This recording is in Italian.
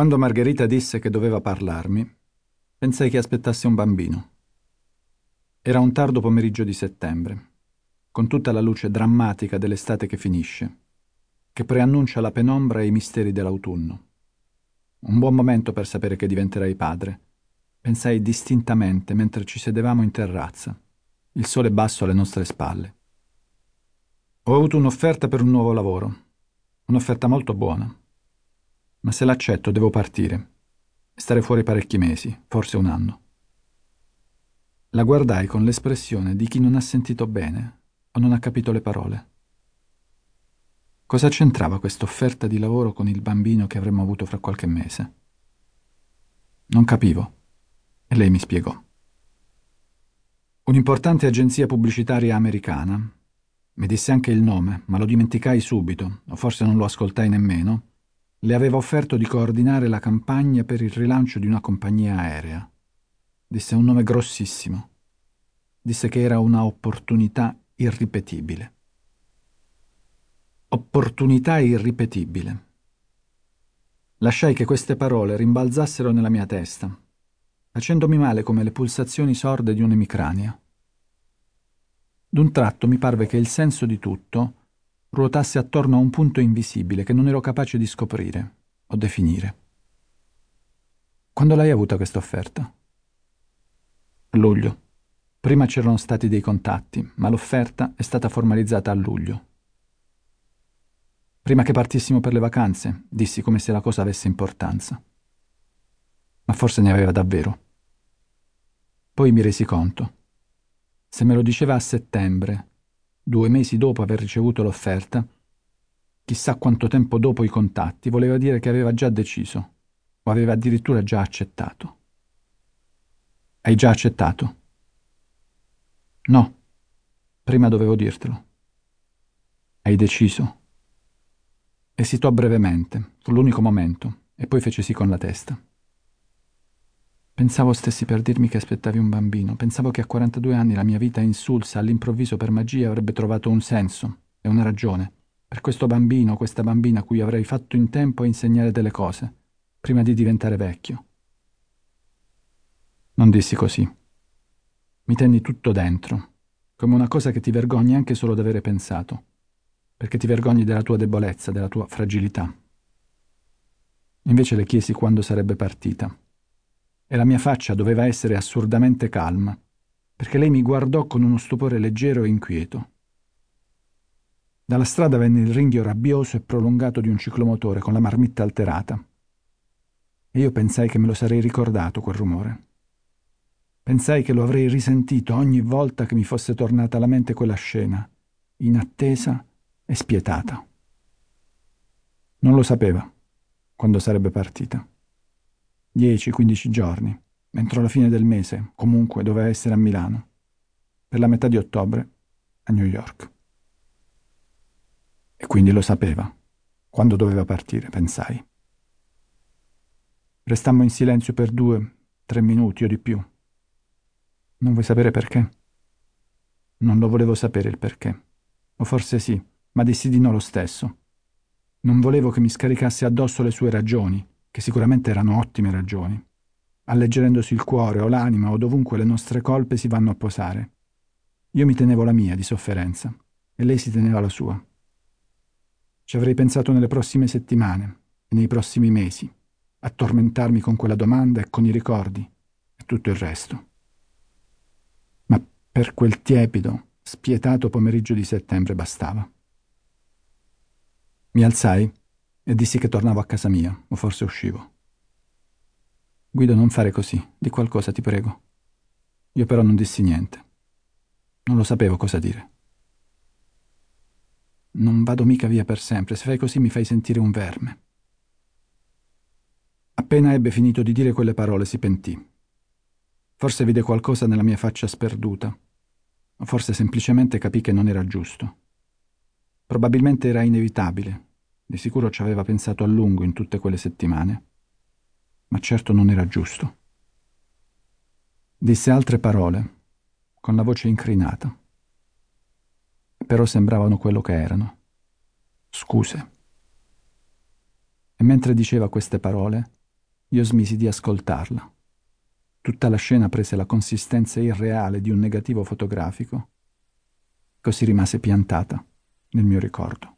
Quando Margherita disse che doveva parlarmi, pensai che aspettasse un bambino. Era un tardo pomeriggio di settembre, con tutta la luce drammatica dell'estate che finisce, che preannuncia la penombra e i misteri dell'autunno. Un buon momento per sapere che diventerai padre, pensai distintamente mentre ci sedevamo in terrazza, il sole basso alle nostre spalle. Ho avuto un'offerta per un nuovo lavoro, un'offerta molto buona. Ma se l'accetto devo partire stare fuori parecchi mesi, forse un anno. La guardai con l'espressione di chi non ha sentito bene o non ha capito le parole. Cosa c'entrava questa offerta di lavoro con il bambino che avremmo avuto fra qualche mese? Non capivo e lei mi spiegò. Un'importante agenzia pubblicitaria americana mi disse anche il nome, ma lo dimenticai subito, o forse non lo ascoltai nemmeno. Le aveva offerto di coordinare la campagna per il rilancio di una compagnia aerea. Disse un nome grossissimo. Disse che era una opportunità irripetibile. Opportunità irripetibile. Lasciai che queste parole rimbalzassero nella mia testa, facendomi male come le pulsazioni sorde di un'emicrania. D'un tratto mi parve che il senso di tutto ruotasse attorno a un punto invisibile che non ero capace di scoprire o definire. Quando l'hai avuta questa offerta? A luglio. Prima c'erano stati dei contatti, ma l'offerta è stata formalizzata a luglio. Prima che partissimo per le vacanze, dissi come se la cosa avesse importanza. Ma forse ne aveva davvero. Poi mi resi conto se me lo diceva a settembre, due mesi dopo aver ricevuto l'offerta, chissà quanto tempo dopo i contatti, voleva dire che aveva già deciso, o aveva addirittura già accettato. Hai già accettato? No, prima dovevo dirtelo. Hai deciso? Esitò brevemente, fu l'unico momento, e poi fece sì con la testa. Pensavo stessi per dirmi che aspettavi un bambino. Pensavo che a 42 anni la mia vita insulsa all'improvviso per magia avrebbe trovato un senso e una ragione. Per questo bambino, questa bambina a cui avrei fatto in tempo a insegnare delle cose, prima di diventare vecchio. Non dissi così. Mi tenni tutto dentro, come una cosa che ti vergogni anche solo d'avere pensato, perché ti vergogni della tua debolezza, della tua fragilità. Invece le chiesi quando sarebbe partita e la mia faccia doveva essere assurdamente calma, perché lei mi guardò con uno stupore leggero e inquieto. Dalla strada venne il ringhio rabbioso e prolungato di un ciclomotore con la marmitta alterata. E io pensai che me lo sarei ricordato quel rumore. Pensai che lo avrei risentito ogni volta che mi fosse tornata alla mente quella scena, inattesa e spietata. Non lo sapeva quando sarebbe partita. 10-15 giorni, entro la fine del mese, comunque doveva essere a Milano, per la metà di ottobre a New York. E quindi lo sapeva, quando doveva partire, pensai. Restammo in silenzio per due, tre minuti o di più. Non vuoi sapere perché? Non lo volevo sapere il perché. O forse sì, ma dissi di no lo stesso. Non volevo che mi scaricasse addosso le sue ragioni, che sicuramente erano ottime ragioni, alleggerendosi il cuore o l'anima o dovunque le nostre colpe si vanno a posare. Io mi tenevo la mia di sofferenza e lei si teneva la sua. Ci avrei pensato nelle prossime settimane e nei prossimi mesi, a tormentarmi con quella domanda e con i ricordi e tutto il resto. Ma per quel tiepido, spietato pomeriggio di settembre bastava. Mi alzai e dissi che tornavo a casa mia, o forse uscivo. Guido, non fare così, di qualcosa ti prego. Io però non dissi niente. Non lo sapevo cosa dire. Non vado mica via per sempre, se fai così mi fai sentire un verme. Appena ebbe finito di dire quelle parole si pentì. Forse vide qualcosa nella mia faccia sperduta, o forse semplicemente capì che non era giusto. Probabilmente era inevitabile, di sicuro ci aveva pensato a lungo in tutte quelle settimane. Ma certo non era giusto. Disse altre parole, con la voce incrinata. Però sembravano quello che erano. Scuse. E mentre diceva queste parole, io smisi di ascoltarla. Tutta la scena prese la consistenza irreale di un negativo fotografico. Così rimase piantata nel mio ricordo.